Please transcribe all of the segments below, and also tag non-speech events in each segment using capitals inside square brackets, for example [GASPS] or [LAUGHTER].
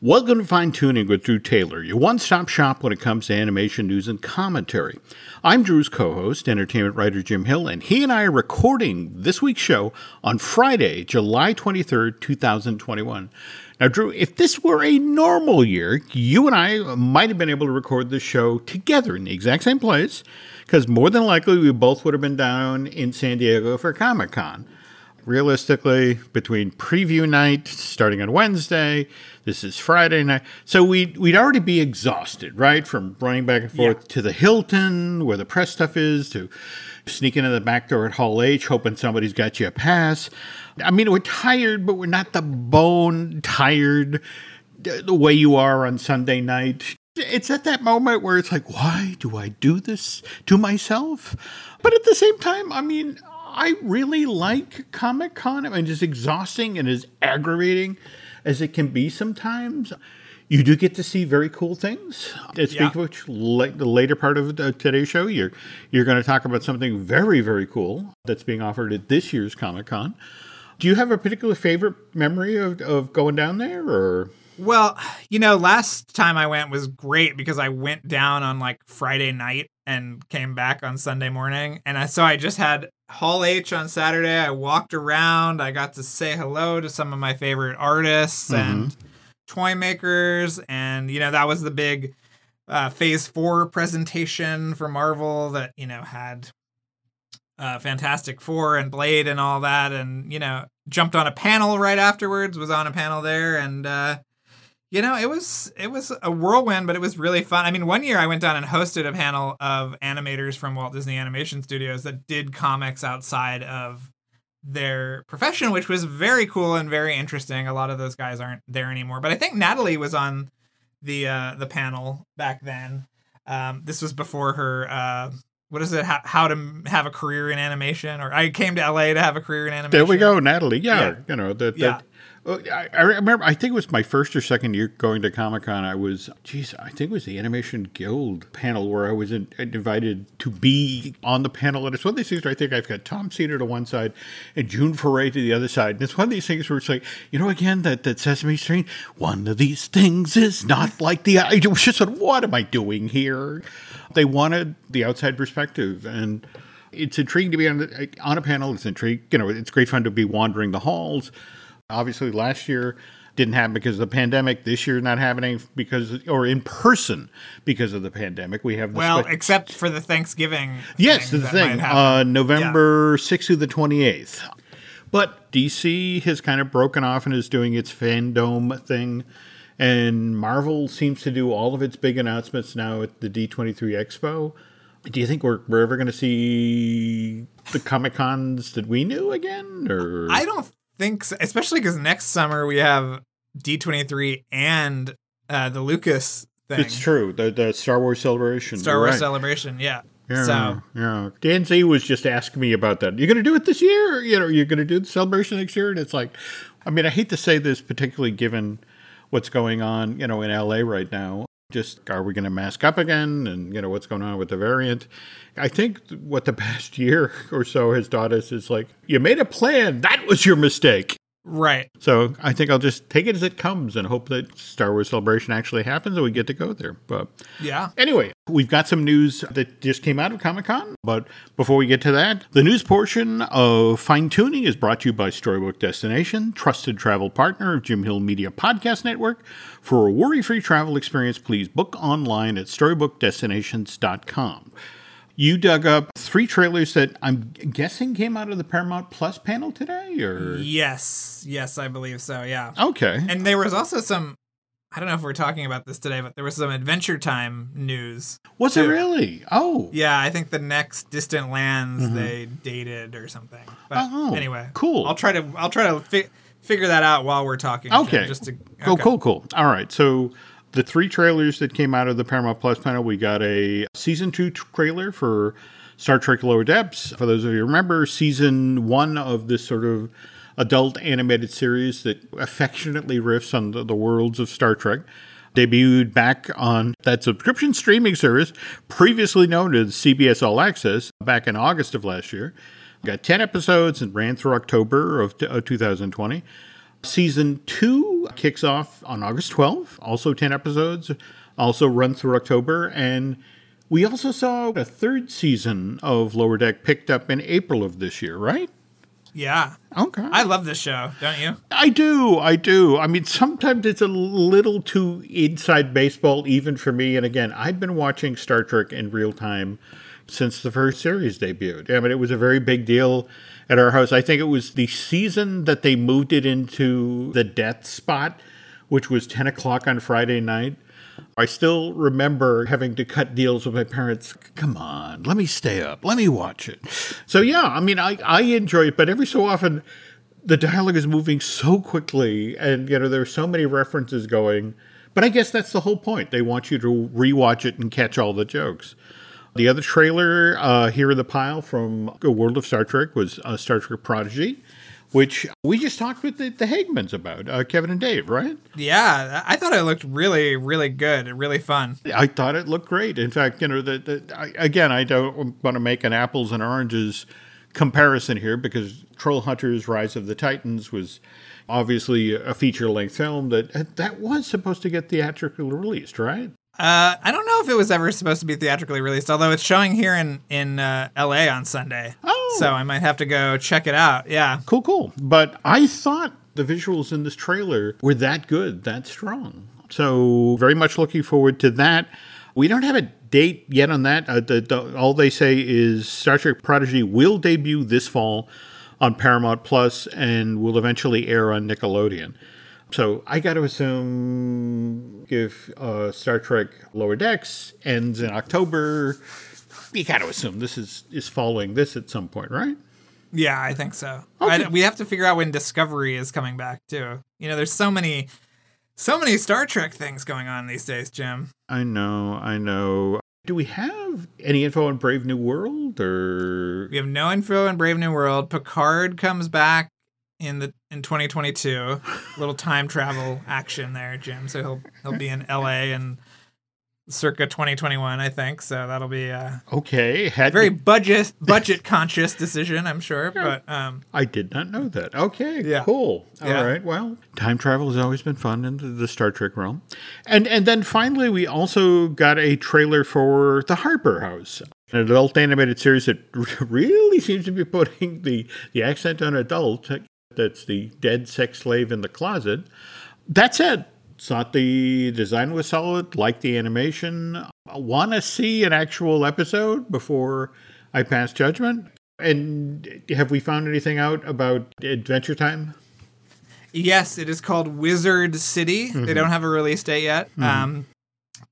Welcome to Fine Tuning with Drew Taylor, your one stop shop when it comes to animation news and commentary. I'm Drew's co host, entertainment writer Jim Hill, and he and I are recording this week's show on Friday, July 23rd, 2021. Now, Drew, if this were a normal year, you and I might have been able to record the show together in the exact same place, because more than likely we both would have been down in San Diego for Comic Con realistically, between preview night starting on Wednesday, this is Friday night. So we'd, we'd already be exhausted, right? From running back and forth yeah. to the Hilton, where the press stuff is, to sneaking in the back door at Hall H, hoping somebody's got you a pass. I mean, we're tired, but we're not the bone tired the way you are on Sunday night. It's at that moment where it's like, why do I do this to myself? But at the same time, I mean, I really like Comic Con. I mean, as exhausting and as aggravating as it can be sometimes, you do get to see very cool things. And speak yeah. of which, la- the later part of today's show, you're you're going to talk about something very very cool that's being offered at this year's Comic Con. Do you have a particular favorite memory of, of going down there, or? Well, you know, last time I went was great because I went down on like Friday night and came back on Sunday morning. And I, so I just had Hall H on Saturday. I walked around. I got to say hello to some of my favorite artists mm-hmm. and toy makers. And, you know, that was the big uh, phase four presentation for Marvel that, you know, had uh, Fantastic Four and Blade and all that. And, you know, jumped on a panel right afterwards, was on a panel there. And, uh, you know, it was it was a whirlwind, but it was really fun. I mean, one year I went down and hosted a panel of animators from Walt Disney Animation Studios that did comics outside of their profession, which was very cool and very interesting. A lot of those guys aren't there anymore, but I think Natalie was on the uh, the panel back then. Um, this was before her. Uh, what is it? How, how, to have a career in animation? Or I came to LA to have a career in animation. There we go, Natalie. Yeah, yeah. you know that. Yeah. I, I, remember. I think it was my first or second year going to Comic Con. I was, geez, I think it was the Animation Guild panel where I was in, invited to be on the panel. And it's one of these things where I think I've got Tom Sito to one side and June Foray to the other side. And it's one of these things where it's like, you know, again that that Sesame Street. One of these things is not like the. I was just like, what am I doing here? They wanted the outside perspective and it's intriguing to be on, on a panel. It's intriguing, you know, it's great fun to be wandering the halls. Obviously, last year didn't happen because of the pandemic. This year not happening because, or in person because of the pandemic. We have well, spe- except for the Thanksgiving. Yes, the thing, uh, November sixth yeah. through the twenty eighth. But DC has kind of broken off and is doing its fandom thing. And Marvel seems to do all of its big announcements now at the D23 Expo. Do you think we're, we're ever going to see the Comic Cons that we knew again? Or I don't think, so, especially because next summer we have D23 and uh, the Lucas thing. It's true. The the Star Wars celebration. Star Wars right. celebration. Yeah. Yeah, so. yeah. Dan Z was just asking me about that. You're going to do it this year? You know, you're going to do the celebration next year? And it's like, I mean, I hate to say this, particularly given what's going on, you know, in LA right now. Just are we going to mask up again? And, you know, what's going on with the variant? I think what the past [LAUGHS] year or so has taught us is like, you made a plan. That was your mistake. Right. So I think I'll just take it as it comes and hope that Star Wars Celebration actually happens and we get to go there. But yeah. Anyway, we've got some news that just came out of Comic Con. But before we get to that, the news portion of Fine Tuning is brought to you by Storybook Destination, trusted travel partner of Jim Hill Media Podcast Network. For a worry free travel experience, please book online at storybookdestinations.com you dug up three trailers that I'm guessing came out of the Paramount Plus panel today, or yes, yes, I believe so. Yeah. Okay. And there was also some. I don't know if we're talking about this today, but there was some Adventure Time news. Was too. it really? Oh. Yeah, I think the next Distant Lands mm-hmm. they dated or something. But oh, anyway, cool. I'll try to I'll try to fi- figure that out while we're talking. Okay. Just to, oh, okay. cool, cool. All right. So the three trailers that came out of the Paramount Plus panel, we got a season two trailer for Star Trek Lower Decks. For those of you remember, season one of this sort of adult animated series that affectionately riffs on the, the worlds of Star Trek debuted back on that subscription streaming service previously known as CBS All Access back in August of last year. Got 10 episodes and ran through October of, of 2020. Season two kicks off on August 12th, also 10 episodes, also run through October. And we also saw a third season of Lower Deck picked up in April of this year, right? Yeah. Okay. I love this show, don't you? I do. I do. I mean, sometimes it's a little too inside baseball, even for me. And again, I've been watching Star Trek in real time since the first series debuted. I mean, it was a very big deal at our house. I think it was the season that they moved it into the death spot, which was 10 o'clock on Friday night. I still remember having to cut deals with my parents. Come on, let me stay up. Let me watch it. So, yeah, I mean, I, I enjoy it, but every so often the dialogue is moving so quickly and, you know, there are so many references going. But I guess that's the whole point. They want you to rewatch it and catch all the jokes. The other trailer uh, here in the pile from A World of Star Trek was uh, Star Trek Prodigy which we just talked with the, the Hagemans about, uh, Kevin and Dave, right? Yeah, I thought it looked really, really good, and really fun. I thought it looked great. In fact, you know, the, the I, again, I don't want to make an apples and oranges comparison here because Trollhunters: Rise of the Titans was obviously a feature length film that that was supposed to get theatrically released, right? Uh, I don't know if it was ever supposed to be theatrically released, although it's showing here in in uh, L.A. on Sunday. Oh, so I might have to go check it out. Yeah, cool, cool. But I thought the visuals in this trailer were that good, that strong. So very much looking forward to that. We don't have a date yet on that. Uh, the, the, all they say is Star Trek Prodigy will debut this fall on Paramount Plus and will eventually air on Nickelodeon. So I got to assume if uh, Star Trek Lower Decks ends in October, you got to assume this is is following this at some point, right? Yeah, I think so. Okay. I, we have to figure out when Discovery is coming back too. You know, there's so many, so many Star Trek things going on these days, Jim. I know, I know. Do we have any info on Brave New World or we have no info on Brave New World. Picard comes back in the in 2022. [LAUGHS] little time travel action there, Jim. So he'll he'll be in LA and circa 2021, I think. So that'll be a okay. Had very budget budget conscious decision, I'm sure. Yeah. But um, I did not know that. Okay, yeah. cool. All yeah. right. Well, time travel has always been fun in the Star Trek realm, and and then finally we also got a trailer for the Harper House. An adult animated series that [LAUGHS] really seems to be putting the, the accent on adult that's the dead sex slave in the closet. That said, thought the design was solid, like the animation. Want to see an actual episode before I pass judgment? And have we found anything out about Adventure Time? Yes, it is called Wizard City. Mm-hmm. They don't have a release date yet, mm-hmm. um,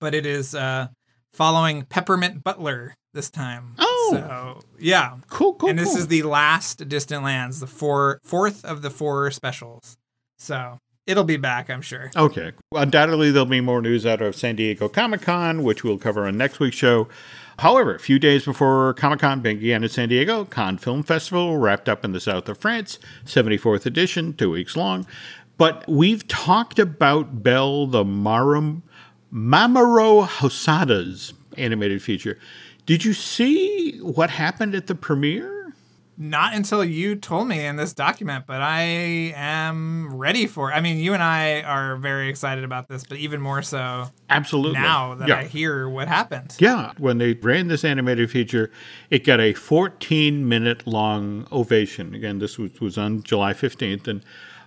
but it is uh, following Peppermint Butler this time. Oh, so yeah, cool, cool. And this cool. is the last Distant Lands, the four fourth of the four specials. So it'll be back, I'm sure. Okay, undoubtedly there'll be more news out of San Diego Comic Con, which we'll cover on next week's show. However, a few days before Comic Con began in San Diego, Cannes Film Festival wrapped up in the south of France, 74th edition, two weeks long. But we've talked about Belle the Marum, Mamoru Hosoda's animated feature. Did you see what happened at the premiere? Not until you told me in this document, but I am ready for it. I mean, you and I are very excited about this, but even more so absolutely now that yeah. I hear what happened. Yeah, when they ran this animated feature, it got a 14 minute long ovation. Again, this was, was on July 15th and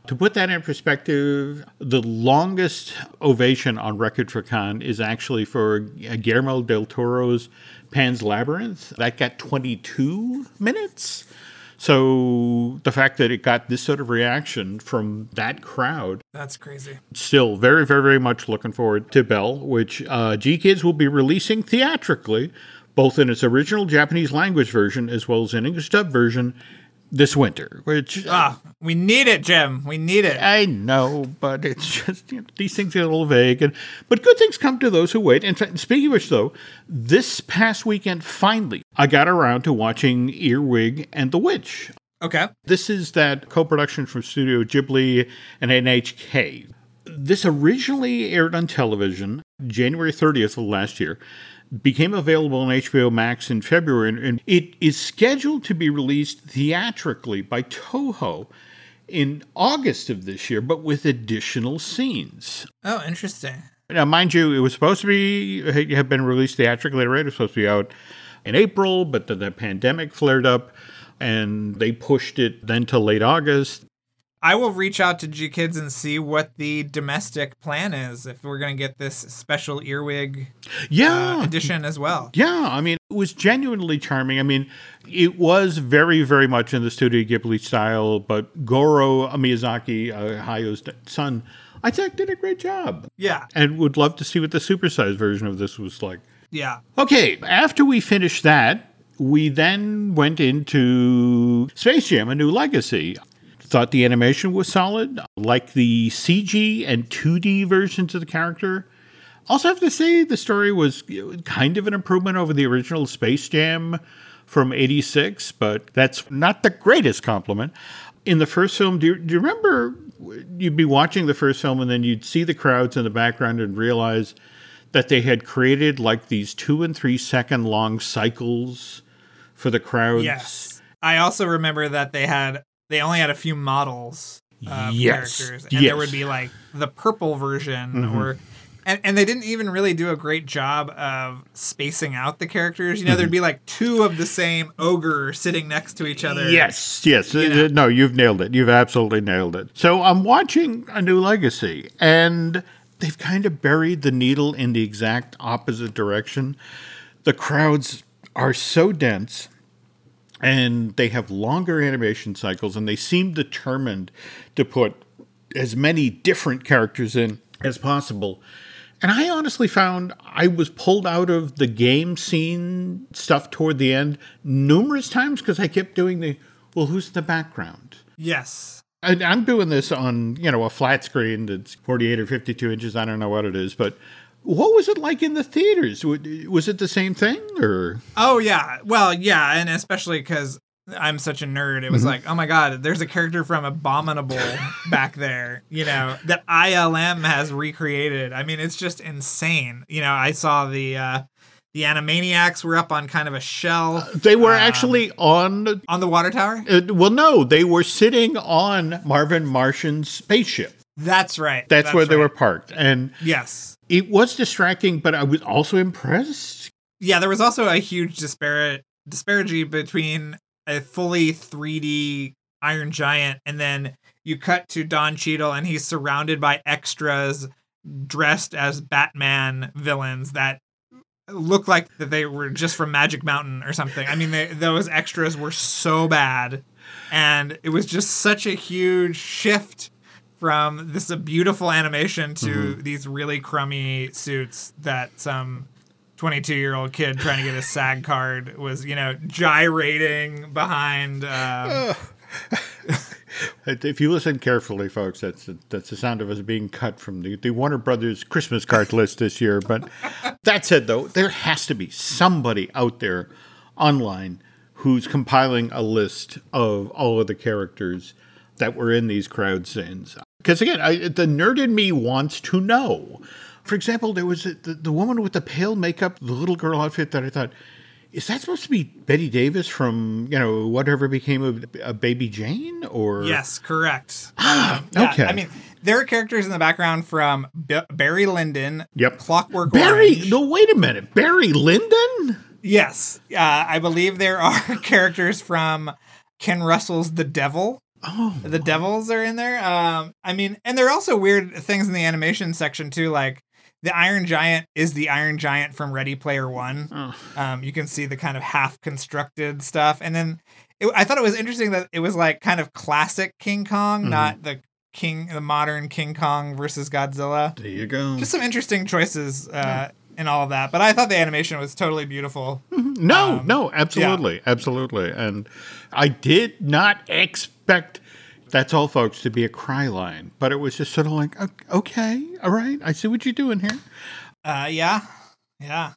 to put that in perspective, the longest ovation on record for Cannes is actually for Guillermo del Toro's Pan's Labyrinth. That got 22 minutes. So the fact that it got this sort of reaction from that crowd. That's crazy. Still very, very, very much looking forward to Belle, which uh, GKIDS will be releasing theatrically, both in its original Japanese language version as well as an English dub version this winter, which ah, we need it, Jim. We need it. I know, but it's [LAUGHS] just you know, these things get a little vague, and but good things come to those who wait. In fact, speaking of which, though, this past weekend, finally, I got around to watching Earwig and the Witch. Okay, this is that co-production from Studio Ghibli and NHK. This originally aired on television January 30th of last year became available on HBO Max in February, and it is scheduled to be released theatrically by Toho in August of this year, but with additional scenes. Oh, interesting. Now, mind you, it was supposed to be have been released theatrically already. It was supposed to be out in April, but then the pandemic flared up, and they pushed it then to late August. I will reach out to GKIDS and see what the domestic plan is if we're going to get this special earwig Yeah, uh, edition as well. Yeah, I mean, it was genuinely charming. I mean, it was very, very much in the Studio Ghibli style, but Goro Miyazaki, uh, Hayao's son, I think did a great job. Yeah. And would love to see what the supersized version of this was like. Yeah. Okay, after we finished that, we then went into Space Jam: A New Legacy. Thought the animation was solid, like the CG and 2D versions of the character. Also, have to say the story was kind of an improvement over the original Space Jam from '86, but that's not the greatest compliment. In the first film, do you, do you remember you'd be watching the first film and then you'd see the crowds in the background and realize that they had created like these two and three second long cycles for the crowds? Yes. I also remember that they had they only had a few models uh, of Yes. characters, and Yes. there would be like the purple version, mm-hmm. or and, and they didn't even really do a great job of spacing out the characters. You know, there'd mm-hmm. be like two of the same ogre sitting next to each other. Yes, yes. You uh, uh, know. No, you've nailed it. You've absolutely nailed it. So I'm watching A New Legacy, and they've kind of buried the needle in the exact opposite direction. The crowds are so dense, and they have longer animation cycles, and they seem determined to put as many different characters in as possible. And I honestly found I was pulled out of the game scene stuff toward the end numerous times because I kept doing the, well, who's in the background? Yes. And I'm doing this on, you know, a flat screen that's 48 or 52 inches. I don't know what it is, but what was it like in the theaters? Was it the same thing or? Oh yeah. Well, yeah, and especially because I'm such a nerd, it was like, oh my god, there's a character from Abominable [LAUGHS] back there, you know, that ILM has recreated. I mean, it's just insane. You know, I saw the uh the Animaniacs were up on kind of a shelf They were Um, actually on, on the water tower. uh, well, no, they were sitting on Marvin Martian's spaceship. That's right. That's, where they were parked. And Yes. it was distracting, but I was also impressed. Yeah, there was also a huge disparate disparity between a fully 3D Iron Giant and then you cut to Don Cheadle and he's surrounded by extras dressed as Batman villains that look like that they were just from Magic Mountain or something. I mean, they, those extras were so bad and it was just such a huge shift from this beautiful animation to these really crummy suits that some 22 year old kid trying to get a SAG card was, you know, gyrating behind. Um, [LAUGHS] If you listen carefully, folks, that's that's the sound of us being cut from the, the Warner Brothers Christmas card list this year. But [LAUGHS] that said, though, there has to be somebody out there online who's compiling a list of all of the characters that were in these crowd scenes. Because again, I, the nerd in me wants to know. For example, there was a, the, the woman with the pale makeup, the little girl outfit that I thought, is that supposed to be Bette Davis from, you know, whatever became of a Baby Jane? Or yes, correct. [GASPS] Yeah, okay. I mean, there are characters in the background from B- Barry Lyndon, Yep. Clockwork Barry, Orange. no, wait a minute. Barry Lyndon? Yes, uh, I believe there are [LAUGHS] characters from Ken Russell's The Devil. Oh, The Devils are in there. Um, I mean, and there are also weird things in the animation section too, like the Iron Giant is the Iron Giant from Ready Player One. Oh. Um, you can see the kind of half constructed stuff, and then it, I thought it was interesting that it was like kind of classic King Kong, Mhm. not the King, the modern King Kong versus Godzilla. there you go. Just some interesting choices uh, in all of that, but I thought the animation was totally beautiful. no, um, no, absolutely, absolutely. And I did not expect that's all, folks, to be a cry line, but it was just sort of like, okay, all right, I see what you're doing here. Uh, yeah, yeah.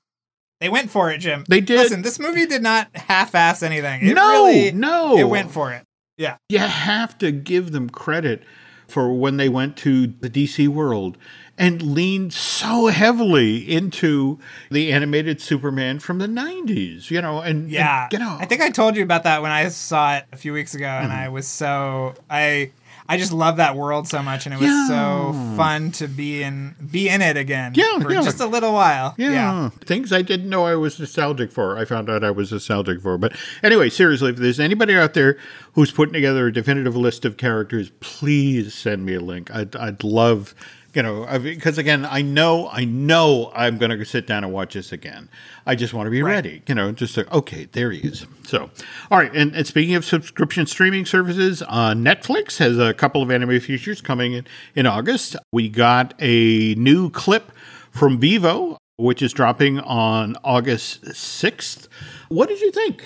They went for it, Jim. They did. Listen, this movie did not half-ass anything. It no, really, no, it went for it. Yeah, you have to give them credit for when they went to the DC world and leaned so heavily into the animated Superman from the 90s, you know, and, and, yeah. you know, I think I told you about that when I saw it a few weeks ago, and hmm. I was so I I just love that world so much, and it was Yeah. so fun to be in be in it again. Yeah, for yeah. just a little while. Yeah. Things I didn't know I was nostalgic for. I found out I was nostalgic for. But anyway, seriously, if there's anybody out there who's putting together a definitive list of characters, please send me a link. I'd, I'd love, you know, because again, I know, I know I'm going to sit down and watch this again. I just want to be Right. ready, you know, just to, okay, there he is. So, all right. And, and speaking of subscription streaming services, uh, Netflix has a couple of anime features coming in, in August. We got a new clip from Vivo, which is dropping on August 6th. What did you think?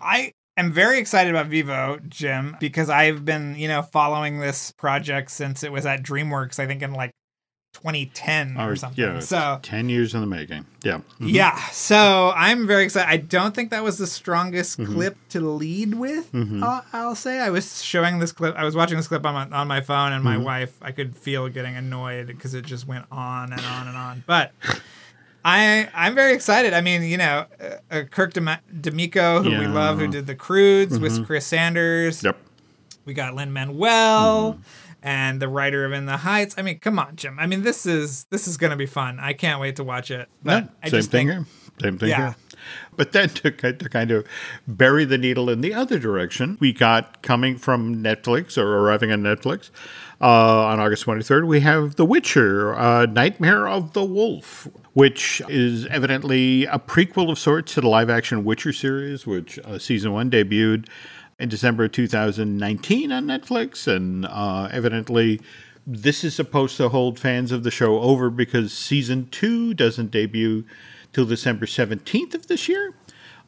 I am very excited about Vivo, Jim, because I've been, you know, following this project since it was at DreamWorks, I think in like 2010 or something. Yeah, so 10 years in the making. Yeah. Mhm. Yeah, so I'm very excited. I don't think that was the strongest Mm-hmm. clip to lead with. I'll, I'll say I was showing this clip. I was watching this clip on my on my phone, and my Mm-hmm. wife. I could feel getting annoyed because it just went on and on and on. But I I'm very excited. I mean, you know, uh, uh, Kirk DeMicco, who we Yeah. Mm-hmm. love, who did the Croods with Chris Sanders. Yep. We got Lin Manuel. Mm-hmm. And the writer of In the Heights. I mean, come on, Jim. I mean, this is this is gonna be fun. I can't wait to watch it. But Yeah, same thing think here. Same thing Yeah. here. But then to, to kind of bury the needle in the other direction, we got coming from Netflix or arriving on Netflix uh, on August 23rd, we have The Witcher, uh, Nightmare of the Wolf, which is evidently a prequel of sorts to the live action Witcher series, which uh, season one debuted in December 2019 on Netflix. And uh, evidently, this is supposed to hold fans of the show over because season two doesn't debut till December 17th of this year.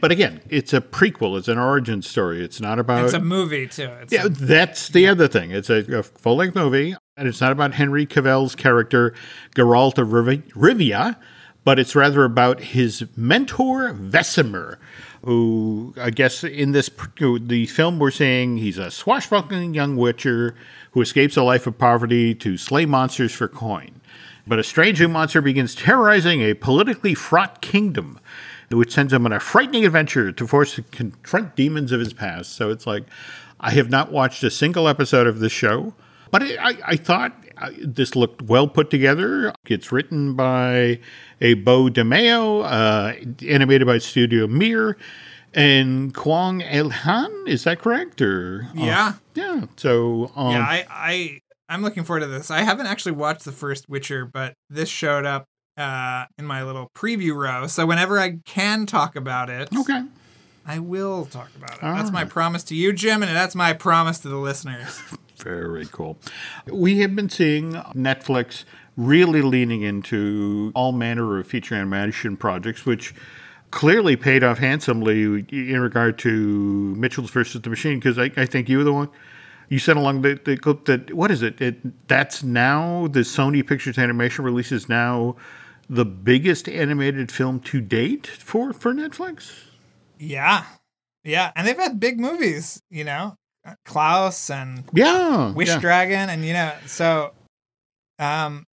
But again, it's a prequel, it's an origin story. It's not about. it's a movie too. It's Yeah, that's the other thing. It's a, a full length movie, and it's not about Henry Cavill's character, Geralt of Rivi- Rivia, but it's rather about his mentor, Vesemir, who I guess in this the film we're seeing he's a swashbuckling young witcher who escapes a life of poverty to slay monsters for coin. But a strange new monster begins terrorizing a politically fraught kingdom, which sends him on a frightening adventure to force to confront demons of his past. So it's like, I have not watched a single episode of this show, but I, I, I thought uh, this looked well put together. It's written by a Beau DeMayo, uh, animated by Studio Mir, and Kwang Il Han. Is that correct? Or uh, Yeah. yeah. So um, yeah, I, I I'm looking forward to this. I haven't actually watched the first Witcher, but this showed up uh, in my little preview row. So whenever I can talk about it, okay. I will talk about it. All that's my promise to you, Jim, and that's my promise to the listeners. [LAUGHS] Very cool. We have been seeing Netflix really leaning into all manner of feature animation projects, which clearly paid off handsomely in regard to Mitchells versus the Machine. Because I, I think you were the one you said along the, the clip that what is it? it? That's now the Sony Pictures Animation releases now the biggest animated film to date for for Netflix. Yeah, yeah, and they've had big movies, you know, Klaus and Yeah, Wish yeah. Dragon, and you know, so, um,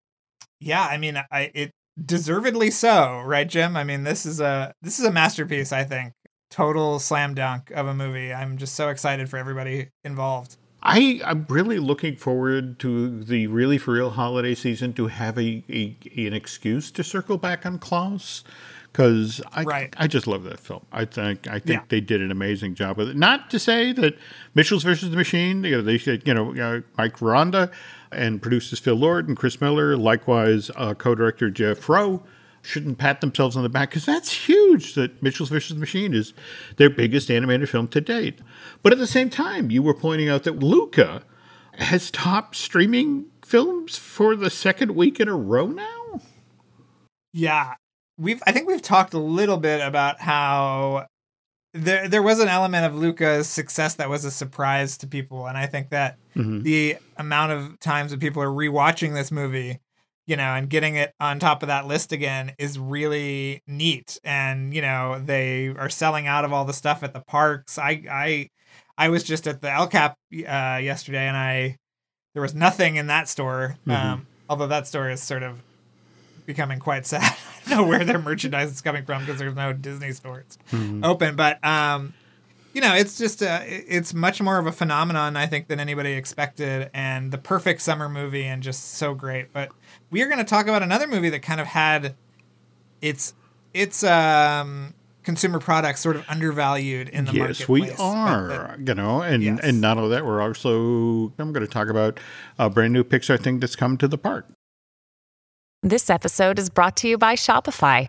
yeah, I mean, I it deservedly so, right, Jim? I mean, this is a this is a masterpiece. I think total slam dunk of a movie. I'm just so excited for everybody involved. I, I'm really looking forward to the really for real holiday season to have a, a an excuse to circle back on Klaus because I Right. I just love that film. I think I think Yeah. they did an amazing job with it. Not to say that Mitchells versus the Machine, you know, they said you know uh, Mike Rianda and producers Phil Lord and Chris Miller, likewise uh, co-director Jeff Rowe. Shouldn't pat themselves on the back because that's huge. That Mitchells the Machine is their biggest animated film to date. But at the same time, you were pointing out that Luca has topped streaming films for the second week in a row now. Yeah, we've I think we've talked a little bit about how there there was an element of Luca's success that was a surprise to people, and I think that Mhm. the amount of times that people are rewatching this movie, you know, and getting it on top of that list again is really neat. And you know, they are selling out of all the stuff at the parks. I I I was just at the El Cap uh, yesterday, and I there was nothing in that store. Mhm. Um, although that store is sort of becoming quite [LAUGHS] sad. I don't know where their merchandise is coming from because there's no Disney stores Mhm. open. But um, you know, it's just a, it's much more of a phenomenon, I think, than anybody expected, and the perfect summer movie, and just so great. But we are going to talk about another movie that kind of had its its um, consumer products sort of undervalued in the yes, marketplace. we are. But- you know, and Yes. and not only that, we're also. I'm going to talk about a brand new Pixar thing that's come to the park. This episode is brought to you by Shopify.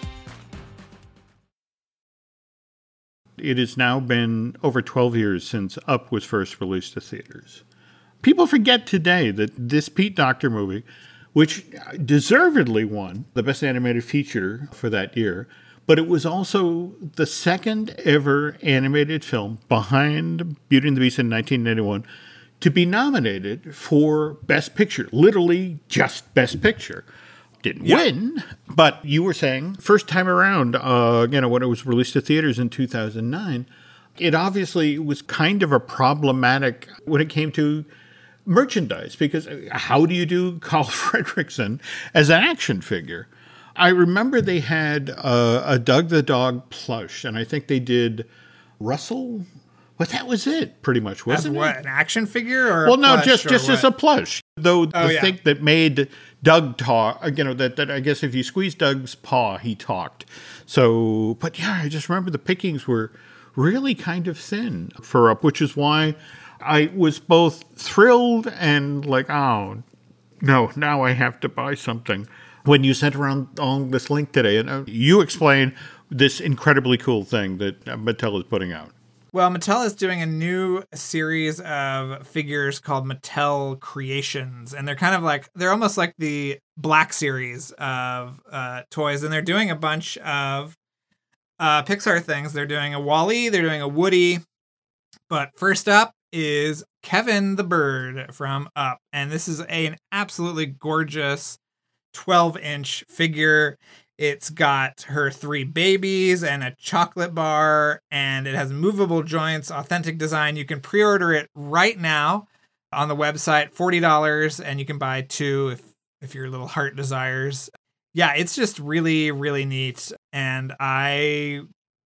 It has now been over 12 years since Up was first released to theaters. People forget today that this Pete Docter movie, which deservedly won the Best Animated Feature for that year, but it was also the second ever animated film behind Beauty and the Beast in 1991 to be nominated for Best Picture, literally just Best Picture. Didn't win, but you were saying first time around, uh, you know, when it was released to theaters in 2009, it obviously was kind of a problematic when it came to merchandise because how do you do [LAUGHS] Carl Fredricksen as an action figure? I remember they had uh, a Doug the Dog plush, and I think they did Russell. But that was it, pretty much, wasn't what, it? an action figure or? Well, no, just just as a plush. Though Oh, the yeah. thing that made Doug talk, you know, that, that I guess if you squeeze Doug's paw, he talked. So, but yeah, I just remember the pickings were really kind of thin for up, which is why I was both thrilled and like, oh no, now I have to buy something. When you sent around on this link today, and uh, you explained this incredibly cool thing that uh, Mattel is putting out. Well, Mattel is doing a new series of figures called Mattel Creations, and they're kind of like they're almost like the Black series of uh, toys, and they're doing a bunch of uh, Pixar things. They're doing a WALL-E, they're doing a Woody, but first up is Kevin the Bird from Up, and this is a, an absolutely gorgeous 12 inch figure. It's got her three babies and a chocolate bar, and it has movable joints, authentic design. You can pre order it right now on the website, $40, and you can buy two if, if your little heart desires. Yeah, it's just really, really neat. And I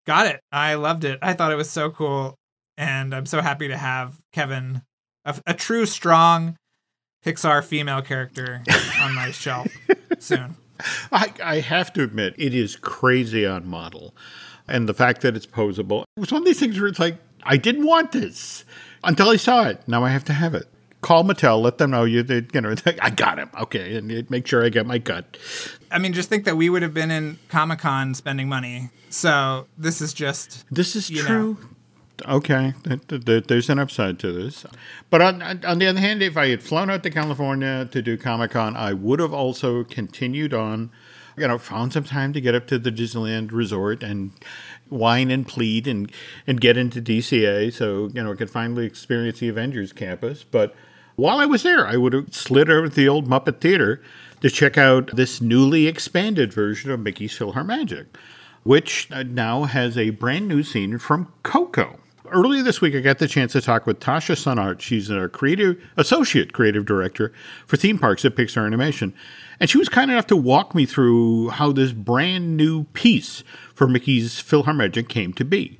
got it. I loved it. I thought it was so cool. And I'm so happy to have Kevin, a, a true, strong Pixar female character, on my [LAUGHS] shelf soon. [LAUGHS] I, I have to admit, it is crazy on model. And the fact that it's posable. It was one of these things where it's like, I didn't want this until I saw it. Now I have to have it. Call Mattel, let them know you that you know [LAUGHS] I got him. Okay, and make sure I get my cut. I mean, just think that we would have been in Comic Con spending money. So this is just This is You know. Okay, th- th- th- there's an upside to this. But on, on the other hand, if I had flown out to California to do Comic Con, I would have also continued on, you know, found some time to get up to the Disneyland Resort and whine and plead and, and get into DCA so, you know, I could finally experience the Avengers campus. But while I was there, I would have slid over to the old Muppet Theater to check out this newly expanded version of Mickey's PhilharMagic which uh, now has a brand new scene from Coco. Earlier this week, I got the chance to talk with Tasha Sounart. She's a creative associate creative director for theme parks at Pixar Animation, and she was kind enough to walk me through how this brand new piece for Mickey's PhilharMagic came to be.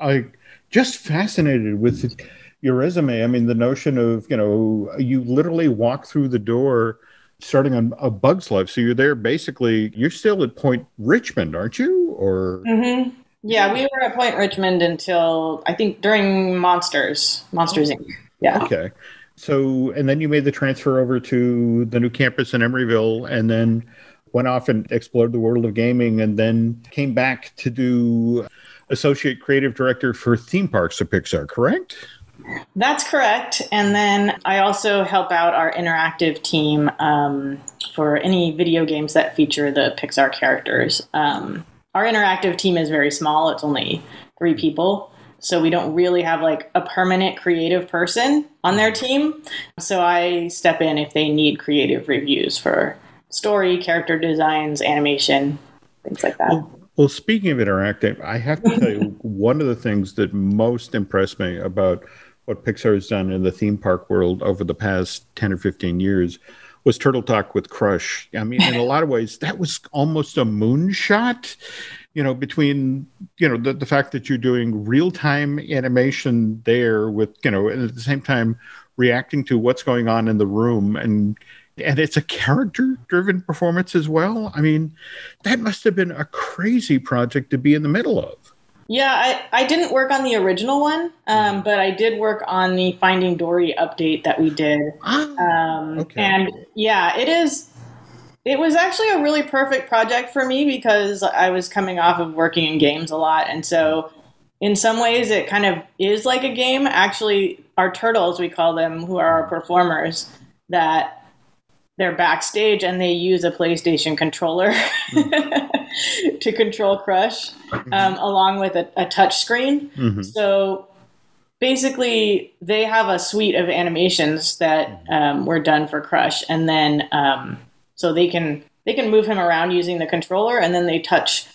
I just fascinated with your resume. I mean, the notion of you know you literally walk through the door starting on a Bug's Life. So you're there basically, you're still at Point Richmond, aren't you? Or mm-hmm. Yeah, we were at Point Richmond until I think during Monsters, Monsters Inc. Yeah. Okay. So and then you made the transfer over to the new campus in Emeryville, and then went off and explored the world of gaming, and then came back to do associate creative director for theme parks at Pixar. Correct? That's correct. And then I also help out our interactive team um, for any video games that feature the Pixar characters. Um, our interactive team is very small, it's only three people. So we don't really have like a permanent creative person on their team. So I step in if they need creative reviews for story, character designs, animation, things like that. Well, well speaking of interactive, I have to tell you, [LAUGHS] one of the things that most impressed me about what Pixar has done in the theme park world over the past 10 or 15 years was Turtle Talk with Crush. I mean, in a lot of ways, that was almost a moonshot, you know, between, you know, the, the fact that you're doing real time animation there with, you know, and at the same time reacting to what's going on in the room and, and it's a character driven performance as well. I mean, that must have been a crazy project to be in the middle of. Yeah, I, I didn't work on the original one, um, mm-hmm. but I did work on the Finding Dory update that we did. Oh, um, okay. And yeah, it is. It was actually a really perfect project for me because I was coming off of working in games a lot, and so in some ways it kind of is like a game. Actually, our turtles, we call them, who are our performers, that they're backstage and they use a PlayStation controller mm. [LAUGHS] [LAUGHS] to control Crush, mm-hmm. um, along with a, a touch screen. Mm-hmm. So basically, they have a suite of animations that um, were done for Crush, and then um, so they can they can move him around using the controller, and then they touch.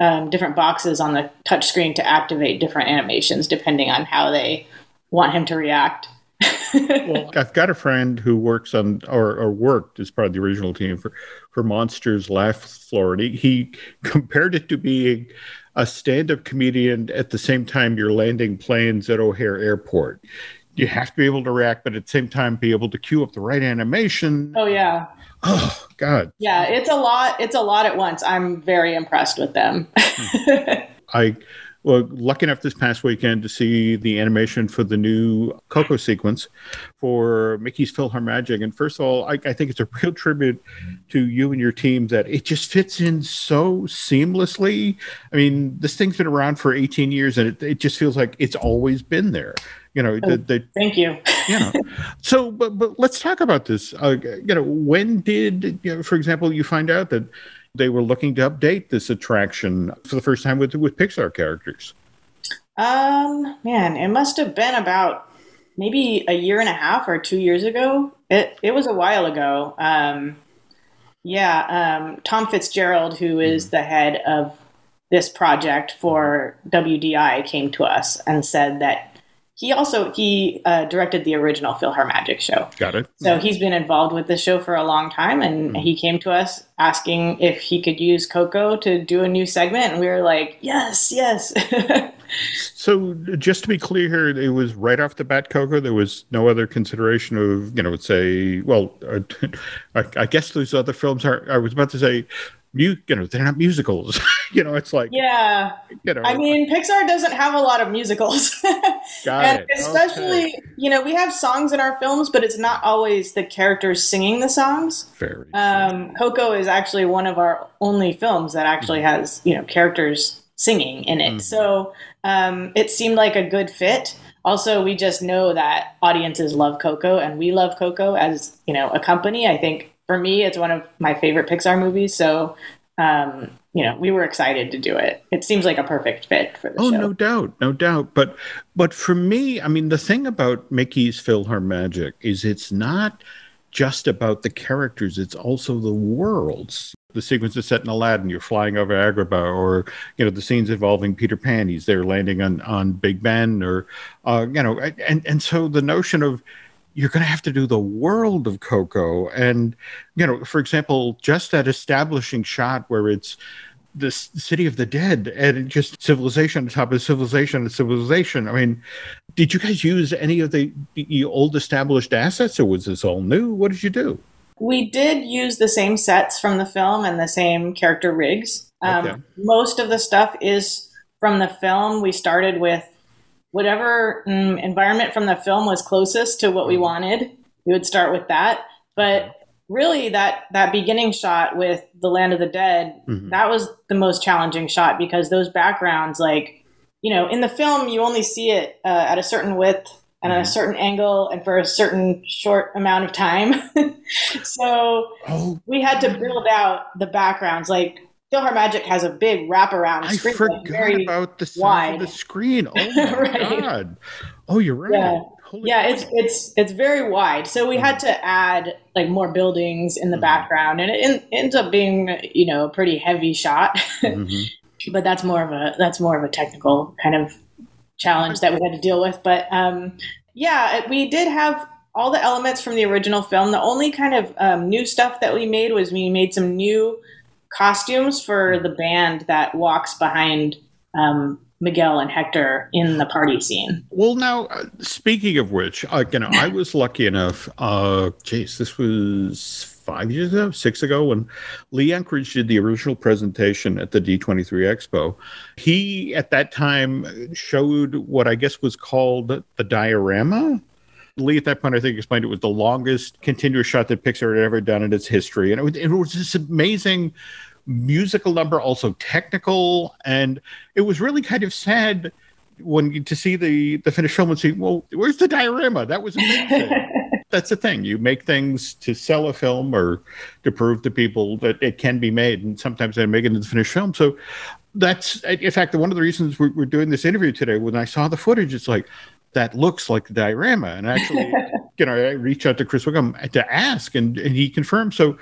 Um, different boxes on the touch screen to activate different animations depending on how they want him to react [LAUGHS] well, I've got a friend who works on or, or worked as part of the original team for for Monsters Laugh Floor. He compared it to being a stand-up comedian at the same time you're landing planes at O'Hare Airport. You have to be able to react, but at the same time be able to cue up the right animation. Oh yeah. Oh God. Yeah, it's a lot. It's a lot at once. I'm very impressed with them. [LAUGHS] I well, lucky enough this past weekend to see the animation for the new Coco sequence for Mickey's PhilharMagic. And first of all, I, I, think it's a real tribute to you and your team that it just fits in so seamlessly. I mean, this thing's been around for 18 years and it, it just feels like it's always been there. You know, oh, the, the, thank you. [LAUGHS] you know, so but but let's talk about this. Uh, you know, when did, you know, for example, you find out that they were looking to update this attraction for the first time with with Pixar characters? Um, man, it must have been about maybe a year and a half or two years ago. It it was a while ago. Um, yeah, um, Tom Fitzgerald, who is the head of this project for WDI, came to us and said that he also he uh, directed the original PhilharMagic show. Got it. So he's been involved with the show for a long time, and mm-hmm. he came to us asking if he could use Coco to do a new segment, and we were like, yes, yes. [LAUGHS] so just to be clear here, it was right off the bat Coco. There was no other consideration of you know, say, well, uh, [LAUGHS] I, I guess those other films are. I was about to say you know they're not musicals. [LAUGHS] You know it's like yeah. you know. I mean pixar doesn't have a lot of musicals. [LAUGHS] Got and it. especially okay. you know we have songs in our films but it's not always the characters singing the songs. Very um, coco is actually one of our only films that actually mm-hmm. has you know characters singing in it. Mm-hmm. so um, it seemed like a good fit. Also we just know that audiences love coco and we love coco as you know a company. I think for me, it's one of my favorite Pixar movies. So, um, you know, we were excited to do it. It seems like a perfect fit for the oh, show. no doubt, no doubt. But, but for me, I mean, the thing about Mickey's PhilharMagic is it's not just about the characters; it's also the worlds. the sequence is set in Aladdin, you're flying over Agrabah, or you know the scenes involving Peter Pan, he's there landing on on Big Ben, or uh, you know, and and so the notion of you're going to have to do the world of Coco, and you know, for example, just that establishing shot where it's the city of the dead and just civilization on top of civilization and civilization. I mean, did you guys use any of the, the old established assets or was this all new? What did you do? We did use the same sets from the film and the same character rigs. Um, okay. Most of the stuff is from the film. We started with whatever um, environment from the film was closest to what we mm-hmm. wanted. We would start with that. But really, that that beginning shot with the Land of the Dead, mm-hmm. that was the most challenging shot because those backgrounds, like you know, in the film, you only see it uh, at a certain width and at a mm-hmm. certain angle and for a certain short amount of time. [LAUGHS] so oh. we had to build out the backgrounds. Like PhilharMagic has a big wraparound I screen. forgot very about the size wide. of the screen. Oh [LAUGHS] my right. god! Oh, you're right. Yeah, yeah it's it's it's very wide. So we had to add like more buildings in the mm-hmm. background, and it, it, ends up being you know a pretty heavy shot. [LAUGHS] Mm-hmm. but that's more of a that's more of a technical kind of challenge that we had to deal with. But um, yeah, we did have all the elements from the original film. The only kind of um, new stuff that we made was we made some new costumes for the band that walks behind um, Miguel and Hector in the party scene. Well, now uh, speaking of which, uh, you know, I was lucky enough. Uh, geez, this was five years ago, six ago, when Lee Unkrich did the original presentation at the D23 Expo. He, at that time, showed what I guess was called the diorama. Lee, at that point, I think explained it was the longest continuous shot that Pixar had ever done in its history. And it was, it was this amazing musical number, also technical. And it was really kind of sad when you, to see the the finished film and see, well, where's the diorama? That was amazing. [LAUGHS] that's the thing. You make things to sell a film or to prove to people that it can be made, and sometimes they make it into the finished film. So that's, in fact, one of the reasons we're, we're doing this interview today. When I saw the footage, it's like that looks like the diorama, and actually, [LAUGHS] you know, I reached out to Chris Wickham to ask, and, and he confirmed. So,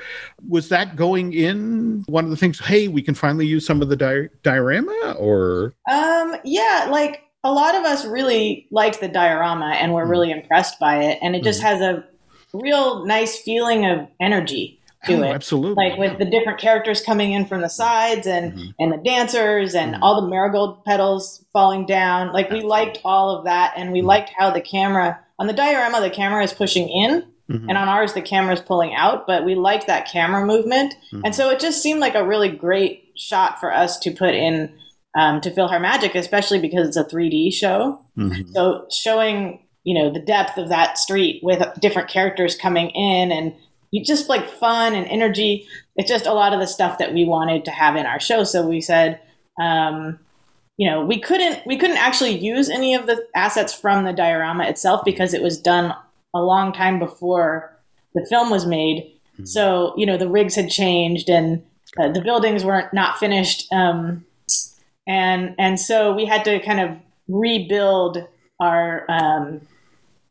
was that going in one of the things? Hey, we can finally use some of the di- diorama, or um, yeah, like a lot of us really liked the diorama and were mm. really impressed by it. And it just mm. has a real nice feeling of energy to oh, it. Absolutely. Like with the different characters coming in from the sides and mm-hmm. and the dancers and mm-hmm. all the marigold petals falling down. Like we liked all of that and we mm-hmm. liked how the camera on the diorama the camera is pushing in mm-hmm. and on ours the camera is pulling out, but we liked that camera movement. And mm-hmm. so it just seemed like a really great shot for us to put in um, to PhilharMagic, especially because it's a 3D show. Mm-hmm. So showing you know the depth of that street with different characters coming in and you just like fun and energy. It's just a lot of the stuff that we wanted to have in our show. So we said, um, you know, we couldn't we couldn't actually use any of the assets from the diorama itself because it was done a long time before the film was made. Mm-hmm. So you know the rigs had changed and uh, the buildings weren't not finished. Um, and and so we had to kind of rebuild our um,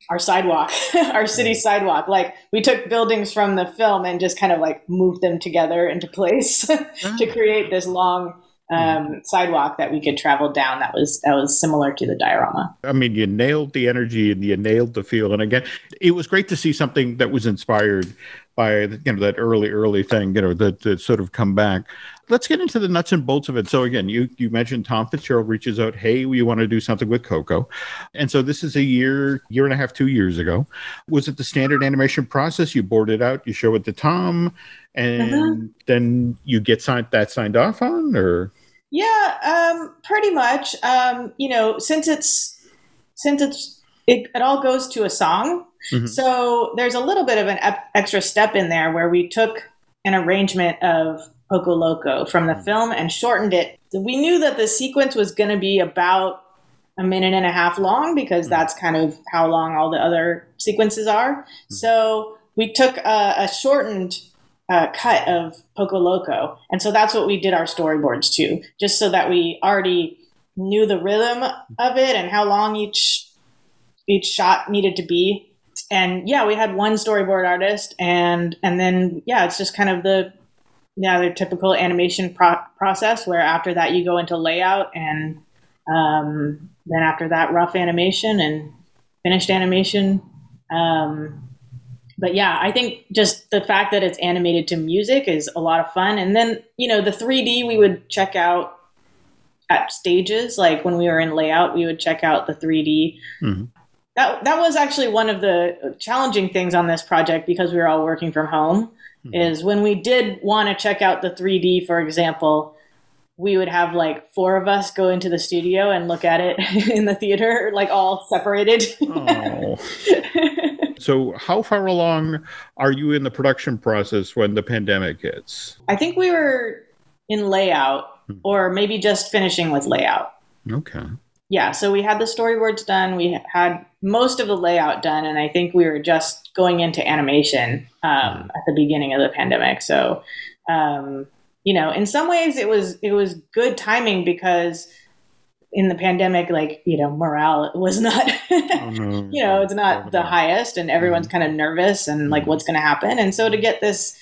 our sidewalk, [LAUGHS] our city sidewalk. Like we took buildings from the film and just kind of like moved them together into place [LAUGHS] to ah. create this long um, sidewalk that we could travel down that was that was similar to the diorama. I mean, you nailed the energy and you nailed the feel. And again, it was great to see something that was inspired by you know that early early thing you know that, that sort of come back. Let's get into the nuts and bolts of it. So again you you mentioned tom fitzgerald reaches out hey we want to do something with coco? And so this is a year year and a half two years ago. Was it the standard animation process? You board it out you show it to tom and mm-hmm. then you get signed that signed off on or? Yeah um pretty much. Um you know since it's since it's it, it all goes to a song Mm-hmm. So there's a little bit of an ep- extra step in there where we took an arrangement of Poco Loco from the mm-hmm. film and shortened it. We knew that the sequence was going to be about a minute and a half long because mm-hmm. that's kind of how long all the other sequences are. Mm-hmm. So we took a, a shortened uh, cut of Poco Loco. And so that's what we did our storyboards to, just so that we already knew the rhythm of it and how long each each shot needed to be and yeah, we had one storyboard artist, and and then yeah, it's just kind of the yeah, the typical animation pro- process where after that you go into layout and um, then after that rough animation and finished animation. Um, but yeah, I think just the fact that it's animated to music is a lot of fun. And then, you know, the 3D we would check out at stages. Like when we were in layout, we would check out the 3D. Mm-hmm. That, that was actually one of the challenging things on this project because we were all working from home. Mm-hmm. Is when we did want to check out the 3D, for example, we would have like four of us go into the studio and look at it [LAUGHS] in the theater, like all separated. Oh. [LAUGHS] so, how far along are you in the production process when the pandemic hits? I think we were in layout hmm. or maybe just finishing with layout. Okay. Yeah, so we had the storyboards done, we had most of the layout done, and I think we were just going into animation um, at the beginning of the pandemic. So, um, you know, in some ways it was it was good timing because in the pandemic, like you know, morale was not, oh, no. [LAUGHS] you know, it's not the highest, and everyone's mm-hmm. kind of nervous and like what's going to happen. And so to get this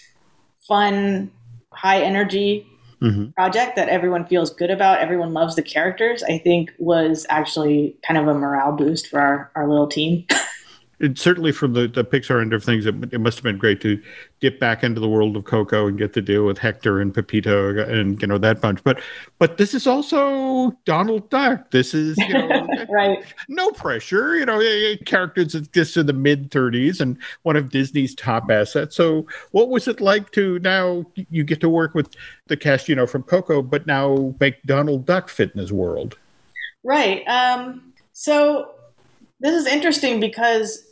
fun, high energy mm-hmm. project that everyone feels good about, everyone loves the characters, I think was actually kind of a morale boost for our, our little team. [LAUGHS] it, certainly from the, the Pixar end of things, it, it, must have been great to dip back into the world of Coco and get to deal with Hector and Pepito and you know that bunch. But but this is also Donald Duck. This is you know [LAUGHS] right. No pressure. You know, characters just in the mid thirties and one of Disney's top assets. So what was it like to now you get to work with the cast you know from Coco, but now make Donald Duck fit in his world? Right. Um, so this is interesting because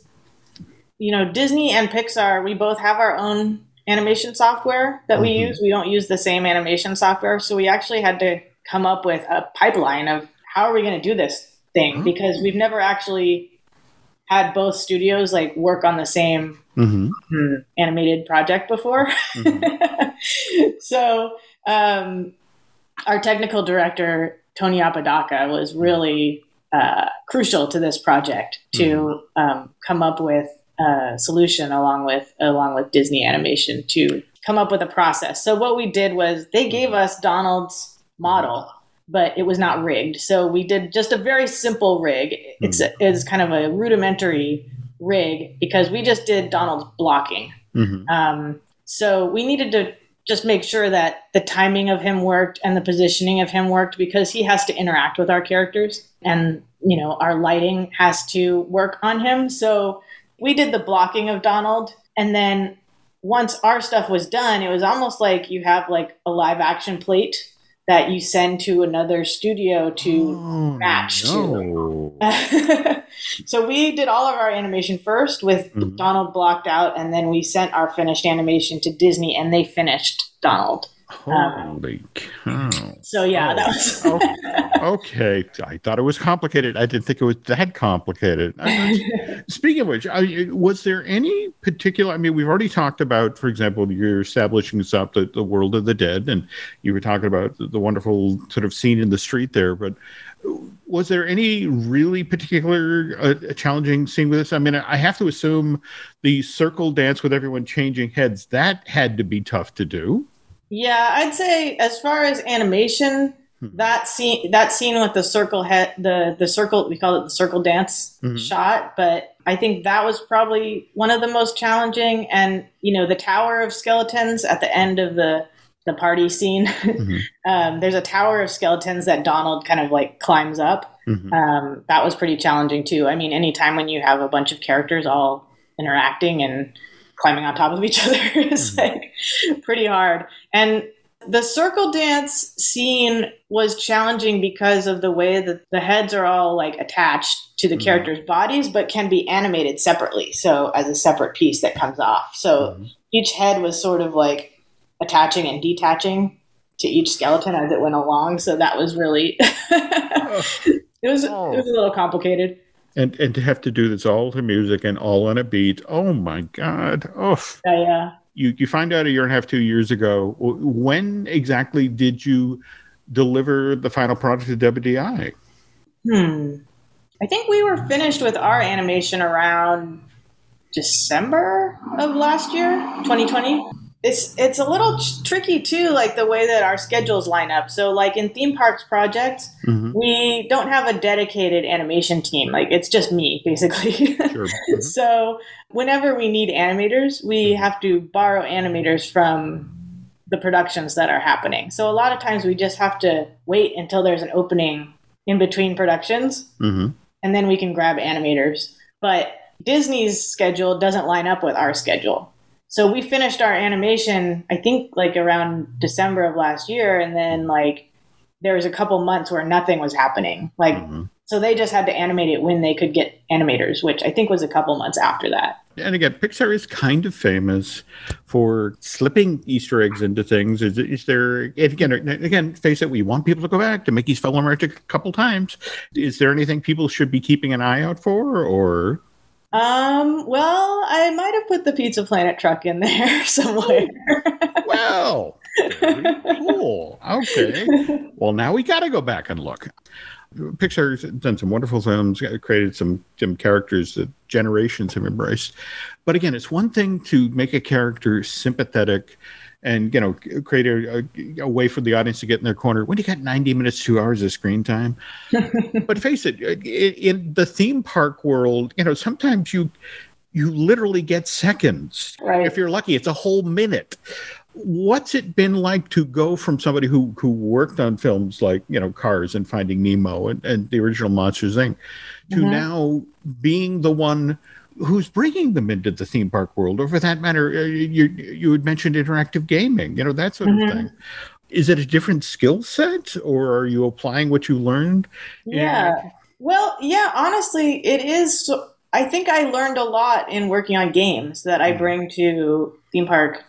you know, Disney and Pixar, we both have our own animation software that we mm-hmm. use. We don't use the same animation software. So we actually had to come up with a pipeline of how are we going to do this thing mm-hmm. because we've never actually had both studios like work on the same mm-hmm. Hmm, animated project before. Mm-hmm. [LAUGHS] so um, our technical director, Tony Apodaca, was really uh, crucial to this project to mm-hmm. um, come up with uh, solution along with along with Disney Animation to come up with a process. So what we did was they gave us Donald's model, but it was not rigged. So we did just a very simple rig. It's mm-hmm. it's kind of a rudimentary rig because we just did Donald's blocking. Mm-hmm. Um, so we needed to just make sure that the timing of him worked and the positioning of him worked because he has to interact with our characters and you know our lighting has to work on him so we did the blocking of Donald, and then once our stuff was done, it was almost like you have like a live action plate that you send to another studio to oh, match no. to. [LAUGHS] so we did all of our animation first with mm-hmm. Donald blocked out, and then we sent our finished animation to Disney, and they finished Donald. Holy um, cow! So yeah, oh, that was oh, [LAUGHS] okay. I thought it was complicated. I didn't think it was that complicated. [LAUGHS] Speaking of which, I, was there any particular? I mean, we've already talked about, for example, you're establishing up the, the world of the dead, and you were talking about the, the wonderful sort of scene in the street there. But was there any really particular uh, challenging scene with this? I mean, I have to assume the circle dance with everyone changing heads that had to be tough to do. Yeah, I'd say as far as animation, hmm. that scene that scene with the circle head the the circle we call it the circle dance mm-hmm. shot, but I think that was probably one of the most challenging. And you know, the tower of skeletons at the end of the the party scene. [LAUGHS] Mm-hmm. um, there's a tower of skeletons that Donald kind of like climbs up. Mm-hmm. Um, that was pretty challenging too. I mean, anytime when you have a bunch of characters all interacting and climbing on top of each [LAUGHS] other is mm-hmm. like pretty hard. And the circle dance scene was challenging because of the way that the heads are all like attached to the mm-hmm. characters' bodies, but can be animated separately. So as a separate piece that comes off. So mm-hmm. each head was sort of like attaching and detaching to each skeleton as it went along. So that was really [LAUGHS] it was oh. it was a little complicated and and to have to do this all to music and all on a beat. Oh my god. Oh yeah, yeah. you you find out a year and a half two years ago when exactly did you deliver the final product to wdi hmm. I think we were finished with our animation around december of last year 2020 it, it's it's a little tr- tricky too, like the way that our schedules line up. So, like in theme parks projects, Mhm. we don't have a dedicated animation team. Like it's just me, basically. Sure. [LAUGHS] Mhm. so, whenever we need animators, we have to borrow animators from the productions that are happening. So, a lot of times we just have to wait until there's an opening in between productions Mhm. and then we can grab animators. But Disney's schedule doesn't line up with our schedule. So we finished our animation, I think, like around December of last year, and then like there was a couple months where nothing was happening. Like, Mhm. so they just had to animate it when they could get animators, which I think was a couple months after that. And again, Pixar is kind of famous for slipping Easter eggs into things. Is, is there, again, again, face it, we want people to go back to Mickey's PhilharMagic a couple times. Is there anything people should be keeping an eye out for, or Um, well, I might have put the Pizza Planet truck in there [LAUGHS] somewhere. well, very cool. Okay, well now we got to go back and look. Pixar's done some wonderful films, created some some characters that generations have embraced. But again, it's one thing to make a character sympathetic and you know create a, a, a way for the audience to get in their corner. When you got 90 minutes two hours of screen time. [LAUGHS] But face it in, in the theme park world you know sometimes you you literally get seconds. Right. if you're lucky it's a whole minute. What's it been like to go from somebody who who worked on films like you know cars and finding nemo and, and the original monsters inc. to Mhm. now being the one who's bringing them into the theme park world or for that matter uh, you you had mentioned interactive gaming you know that sort Mhm. of thing is it a different skill set or are you applying what you learned Yeah. Well, yeah, honestly, it is. So, I think I learned a lot in working on games that I Mhm. bring to theme park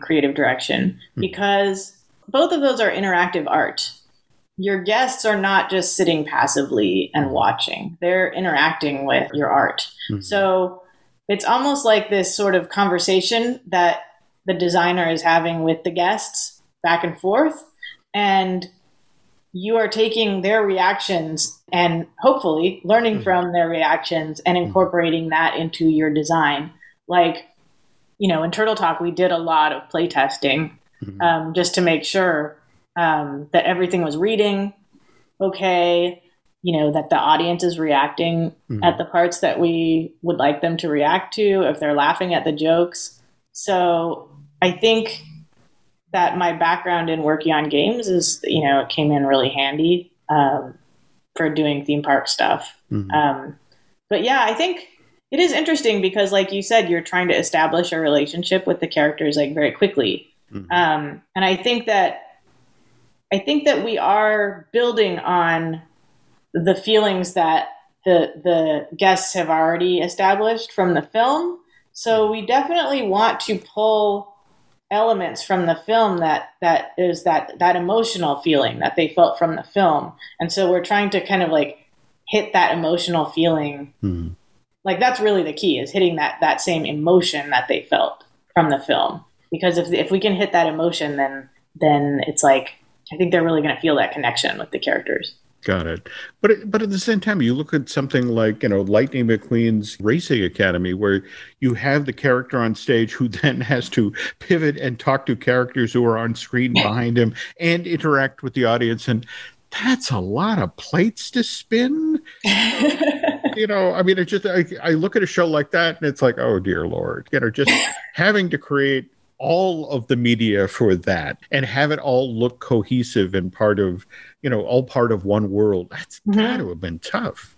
creative direction because both of those are interactive art. Your guests are not just sitting passively and watching, they're interacting with your art. Mhm. So it's almost like this sort of conversation that the designer is having with the guests back and forth. And you are taking their reactions and hopefully learning Mhm. from their reactions and incorporating that into your design. Like, you know, in Turtle Talk, we did a lot of play testing Mhm. um, just to make sure um, that everything was reading okay, you know, that the audience is reacting Mhm. at the parts that we would like them to react to, if they're laughing at the jokes. So I think that my background in working on games is, you know, it came in really handy um, for doing theme park stuff. Mhm. Um, but yeah, I think it is interesting because, like you said, you're trying to establish a relationship with the characters like very quickly. Mhm. Um, and I think that I think that we are building on the feelings that the the guests have already established from the film. So we definitely want to pull elements from the film that that is that that emotional feeling that they felt from the film. And so we're trying to kind of like hit that emotional feeling. Mhm. Like that's really the key is hitting that that same emotion that they felt from the film. Because if if we can hit that emotion then then it's like I think they're really going to feel that connection with the characters. Got it. But it- but at the same time, you look at something like you know Lightning McQueen's Racing Academy, where you have the character on stage who [LAUGHS] then has to pivot and talk to characters who are on screen [LAUGHS] behind him and interact with the audience, and that's a lot of plates to spin. [LAUGHS] You know, I mean, it just I, I look at a show like that, and it's like, oh dear lord, you know, just having to create all of the media for that and have it all look cohesive and part of you know all part of one world that's Mhm. got to have been tough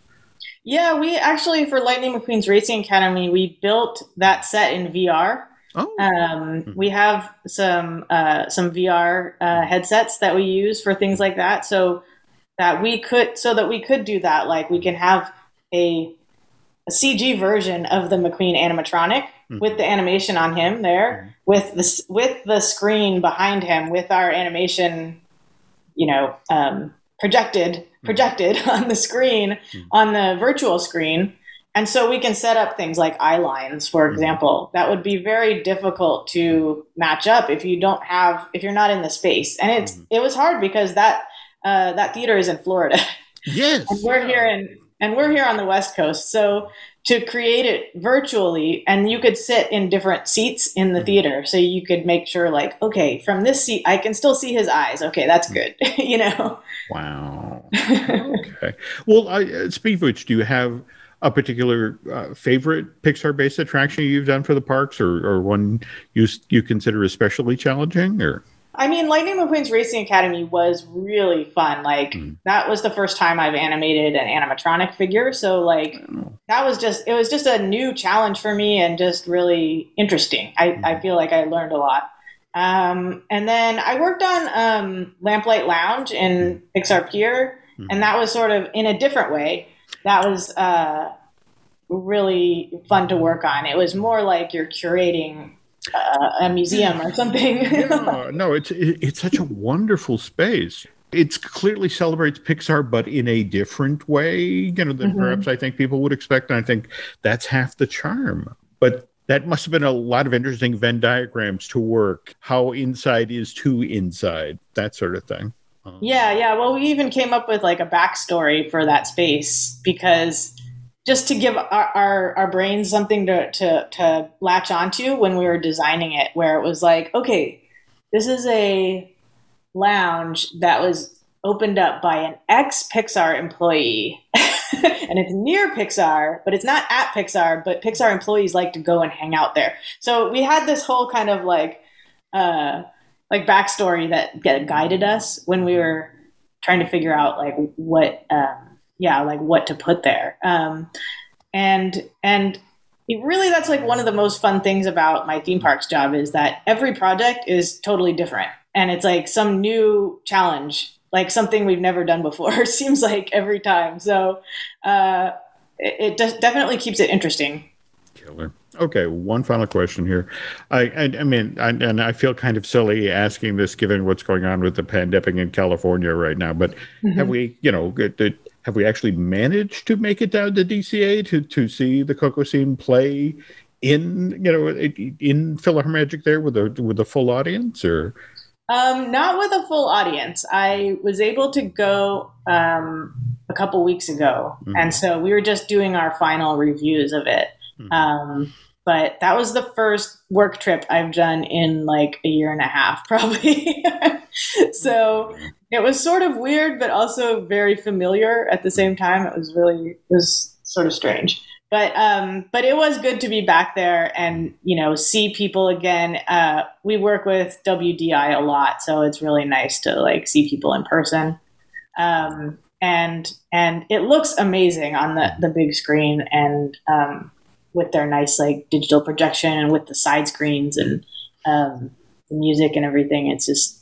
Yeah, we actually for Lightning McQueen's Racing Academy, we built that set in VR. oh Um, we have some uh, some VR uh, headsets that we use for things like that, so that we could so that we could do that. Like we can have a, a CG version of the McQueen animatronic Mhm. with the animation on him there, with the with the screen behind him, with our animation, you know, um, projected projected [LAUGHS] on the screen on the virtual screen. And so we can set up things like eye lines, for Mhm. example. That would be very difficult to match up if you don't have if you're not in the space. And it's it was hard because that uh, that theater is in Florida, [LAUGHS] yes and we're here in and we're here on the West Coast. So to create it virtually, and you could sit in different seats in the theater. So you could make sure, like, okay, from this seat, I can still see his eyes. Okay, that's good. [LAUGHS] you know? Wow. okay. Well, I, uh, speaking of which, do you have a particular uh, favorite Pixar-based attraction you've done for the parks, or, or one you you consider especially challenging, or? I mean, Lightning McQueen's Racing Academy was really fun. Like mm. that was the first time I've animated an animatronic figure, so like that was just it was just a new challenge for me and just really interesting. I, mm. I feel like I learned a lot. Um, and then I worked on um, Lamplight Lounge in Pixar Pier, mm. and that was sort of in a different way. That was uh, really fun to work on. It was more like you're curating uh, a museum or something. [LAUGHS] yeah, no, it's it's such a wonderful space. It clearly celebrates Pixar, but in a different way, you know, than mm-hmm. perhaps I think people would expect. And I think that's half the charm. But that must have been a lot of interesting Venn diagrams to work. How inside is to inside, that sort of thing. Um, yeah, yeah. Well, we even came up with like a backstory for that space because just to give our, our, our, brains something to, to, to latch onto when we were designing it, where it was like, okay, this is a lounge that was opened up by an ex Pixar employee. [LAUGHS] and it's near Pixar, but it's not at Pixar, but Pixar employees like to go and hang out there. So we had this whole kind of like, uh, like backstory that guided us when we were trying to figure out like what, um, yeah, like what to put there. Um, and and really that's like one of the most fun things about my theme parks job is that every project is totally different. And it's like some new challenge like something we've never done before [LAUGHS] seems like every time. So uh, it, it de- definitely keeps it interesting. Killer. Okay one final question here. I i, I mean I, and i feel kind of silly asking this given what's going on with the pandemic in california right now but mm-hmm. have we you know have we actually managed to make it down to DCA to to see the Coco scene play in you know in PhilharMagic there with a with a full audience or? Um, not with a full audience. I was able to go um, a couple weeks ago, mm-hmm. and so we were just doing our final reviews of it. Mm-hmm. Um, but that was the first work trip I've done in like a year and a half, [LAUGHS] probably. so it was sort of weird, but also very familiar at the same time. It was really it was sort of strange. But um, but it was good to be back there and you know see people again. Uh, we work with WDI a lot, so it's really nice to like see people in person. Um, and and it looks amazing on the the big screen and um, with their nice like digital projection and with the side screens and um, the music and everything. It's just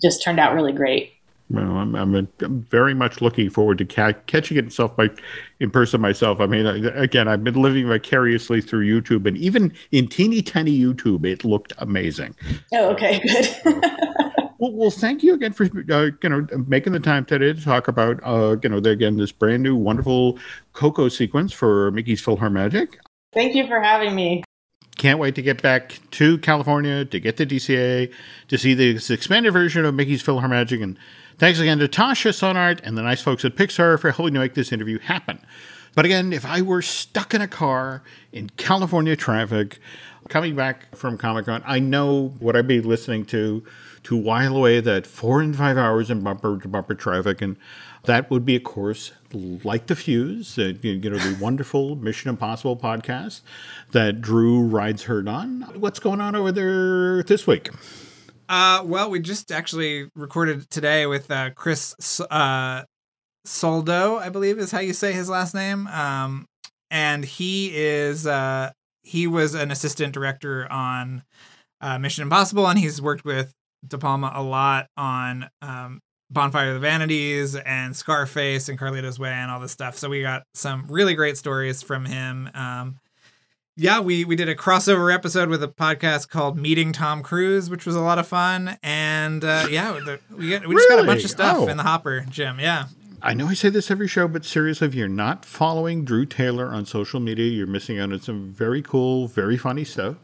just turned out really great. Well, I'm, I'm, I'm very much looking forward to ca- catching it itself by, in person myself. I mean, again, I've been living vicariously through YouTube, and even in teeny tiny YouTube, it looked amazing. Oh, okay, [LAUGHS] good. well, well, thank you again for uh, you know making the time today to talk about uh, you know again this brand new wonderful Coco sequence for Mickey's PhilharMagic. Thank you for having me can't wait to get back to California to get the DCA to see this expanded version of Mickey's PhilharMagic. And thanks again to Tasha Sounart and the nice folks at Pixar for helping to make this interview happen. But again, if I were stuck in a car in California traffic coming back from Comic Con, I know what I'd be listening to to while away that four and five hours in bumper to bumper traffic. And that would be, of course, Light the Fuse, uh, you know, the wonderful Mission Impossible podcast that Drew rides herd on. What's going on over there this week? Uh, well, we just actually recorded today with uh, Chris uh, Soldo, I believe is how you say his last name. Um, and he is uh, he was an assistant director on uh, Mission Impossible, and he's worked with De Palma a lot on um, Bonfire of the Vanities and Scarface and Carlito's Way and all this stuff. So we got some really great stories from him. Um, yeah, we we did a crossover episode with a podcast called Meeting Tom Cruise, which was a lot of fun. And uh, yeah, the, we got, we just got a bunch of stuff oh. in the hopper, Jim. Yeah. I know I say this every show, but seriously, if you're not following Drew Taylor on social media, you're missing out on some very cool, very funny stuff.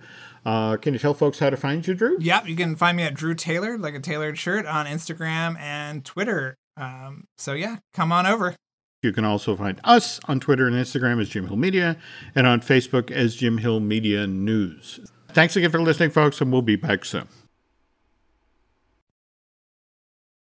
Uh, can you tell folks how to find you, Drew? Yep, you can find me at Drew Taylor, like a tailored shirt, on Instagram and Twitter. Um, so yeah, come on over. You can also find us on Twitter and Instagram as Jim Hill Media and on Facebook as Jim Hill Media News. Thanks again for listening, folks, and we'll be back soon.